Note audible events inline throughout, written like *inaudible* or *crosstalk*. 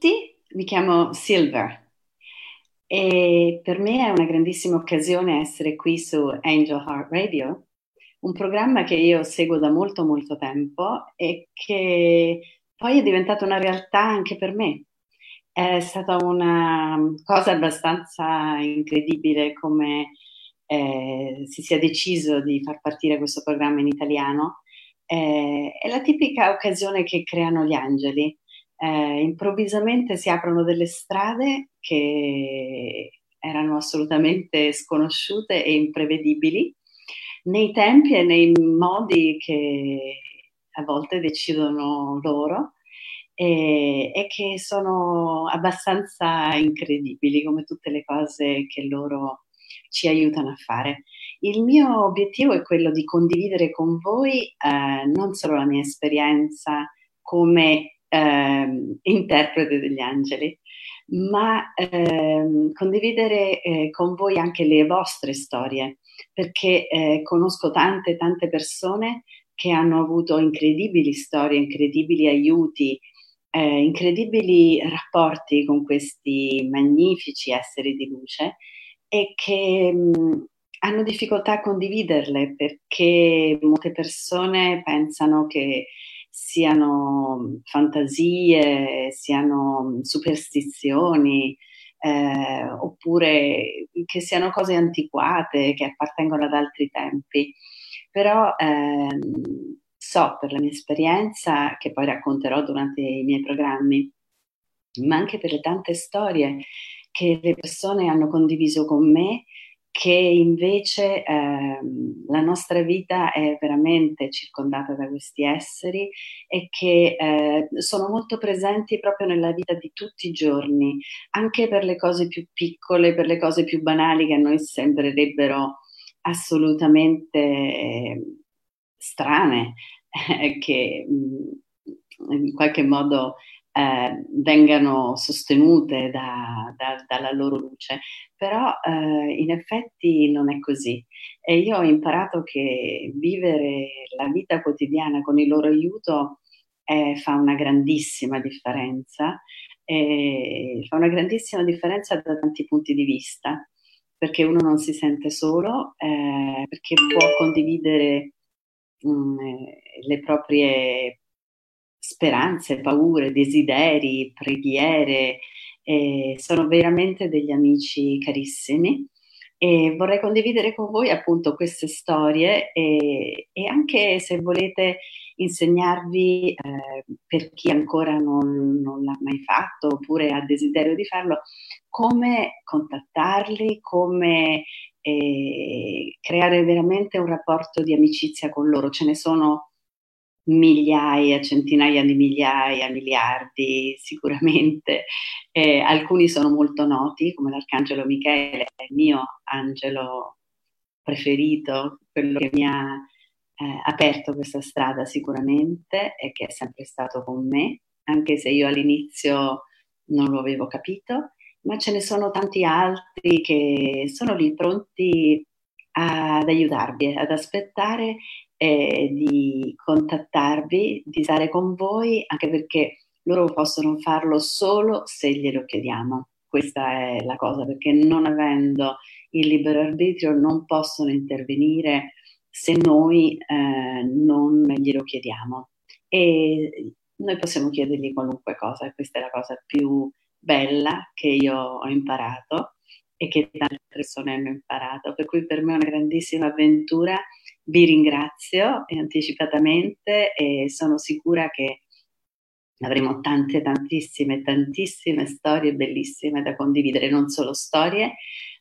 tutti, mi chiamo Silver e per me è una grandissima occasione essere qui su Angel Heart Radio, un programma che io seguo da molto molto tempo e che poi è diventato una realtà anche per me. È stata una cosa abbastanza incredibile come eh, si sia deciso di far partire questo programma in italiano. Eh, è la tipica occasione che creano gli angeli eh, improvvisamente si aprono delle strade che erano assolutamente sconosciute e imprevedibili nei tempi e nei modi che a volte decidono loro e, e, che sono abbastanza incredibili come tutte le cose che loro ci aiutano a fare. Il mio obiettivo è quello di condividere con voi eh, non solo la mia esperienza come eh, interprete degli angeli, ma ehm, condividere eh, con voi anche le vostre storie, perché eh, conosco tante, tante persone che hanno avuto incredibili storie, incredibili aiuti, eh, incredibili rapporti con questi magnifici esseri di luce e che mh, hanno difficoltà a condividerle perché molte persone pensano che siano fantasie, siano superstizioni, eh, oppure che siano cose antiquate che appartengono ad altri tempi. Però ehm, so per la mia esperienza, che poi racconterò durante i miei programmi, ma anche per le tante storie che le persone hanno condiviso con me che invece eh, la nostra vita è veramente circondata da questi esseri e che eh, sono molto presenti proprio nella vita di tutti i giorni, anche per le cose più piccole, per le cose più banali che a noi sembrerebbero assolutamente eh, strane, *laughs* che mh, in qualche modo eh, vengano sostenute da, da, dalla loro luce, però eh, in effetti non è così. E io ho imparato che vivere la vita quotidiana con il loro aiuto eh, fa una grandissima differenza, fa una grandissima differenza da tanti punti di vista, perché uno non si sente solo, eh, perché può condividere mh, mm, le proprie speranze, paure, desideri, preghiere, eh, sono veramente degli amici carissimi e vorrei condividere con voi appunto queste storie e, e anche se volete insegnarvi eh, per chi ancora non, non, l'ha mai fatto oppure ha desiderio di farlo, come contattarli, come eh, creare veramente un rapporto di amicizia con loro. Ce ne sono migliaia, centinaia di migliaia, miliardi sicuramente. Eh, alcuni sono molto noti, come l'Arcangelo Michele, il mio angelo preferito, quello che mi ha eh, aperto questa strada sicuramente e che è sempre stato con me, anche se io all'inizio non lo avevo capito, ma ce ne sono tanti altri che sono lì pronti ad aiutarvi, ad aspettare eh, di contattarvi, di stare con voi, anche perché loro possono farlo solo se glielo chiediamo. Questa è la cosa, perché non avendo il libero arbitrio non possono intervenire se noi eh, non glielo chiediamo. E noi possiamo chiedergli qualunque cosa, e questa è la cosa più bella che io ho imparato e che tante persone hanno imparato. Per cui per me è una grandissima avventura vi ringrazio anticipatamente e sono sicura che avremo tante, tantissime, tantissime storie bellissime da condividere, non solo storie,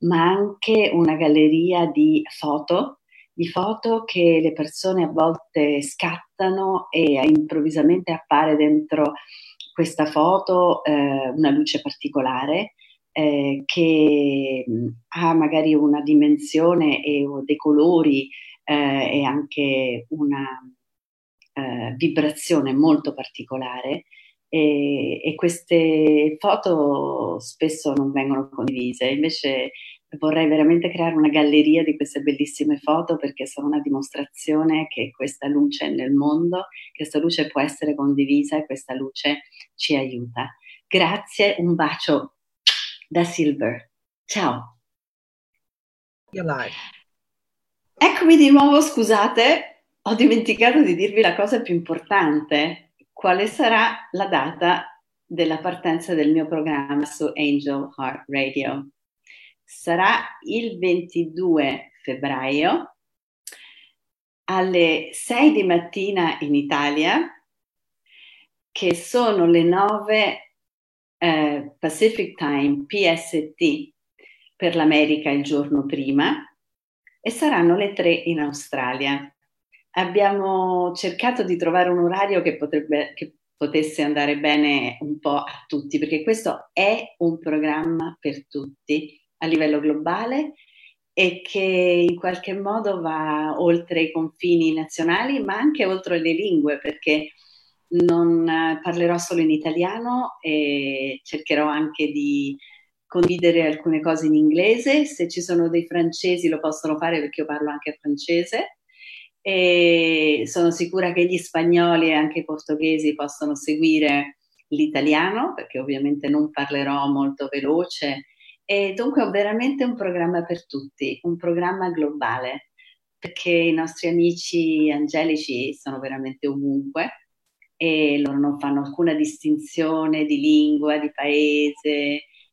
ma anche una galleria di foto, di foto che le persone a volte scattano e improvvisamente appare dentro questa foto eh, una luce particolare eh, che ha magari una dimensione e dei colori eh, e anche una eh, vibrazione molto particolare e, e, queste foto spesso non vengono condivise, invece vorrei veramente creare una galleria di queste bellissime foto perché sono una dimostrazione che questa luce è nel mondo, questa luce può essere condivisa e questa luce ci aiuta. Grazie, un bacio da Silver. Ciao. Eccomi di nuovo, scusate, ho dimenticato di dirvi la cosa più importante. Quale sarà la data della partenza del mio programma su Angel Heart Radio? Sarà il 22 febbraio alle 6 di mattina in Italia, che sono le 9 eh, Pacific Time PST per l'America il giorno prima e saranno le 3 in Australia. Abbiamo cercato di trovare un orario che, potrebbe, che potesse andare bene un po' a tutti, perché questo è un programma per tutti a livello globale e che in qualche modo va oltre i confini nazionali, ma anche oltre le lingue, perché non parlerò solo in italiano e cercherò anche di condividere alcune cose in inglese. Se ci sono dei francesi lo possono fare perché io parlo anche francese. E sono sicura che gli spagnoli e anche i portoghesi possono seguire l'italiano, perché ovviamente non parlerò molto veloce e dunque è veramente un programma per tutti, un programma globale, perché i nostri amici angelici sono veramente ovunque e loro non fanno alcuna distinzione di lingua, di paese,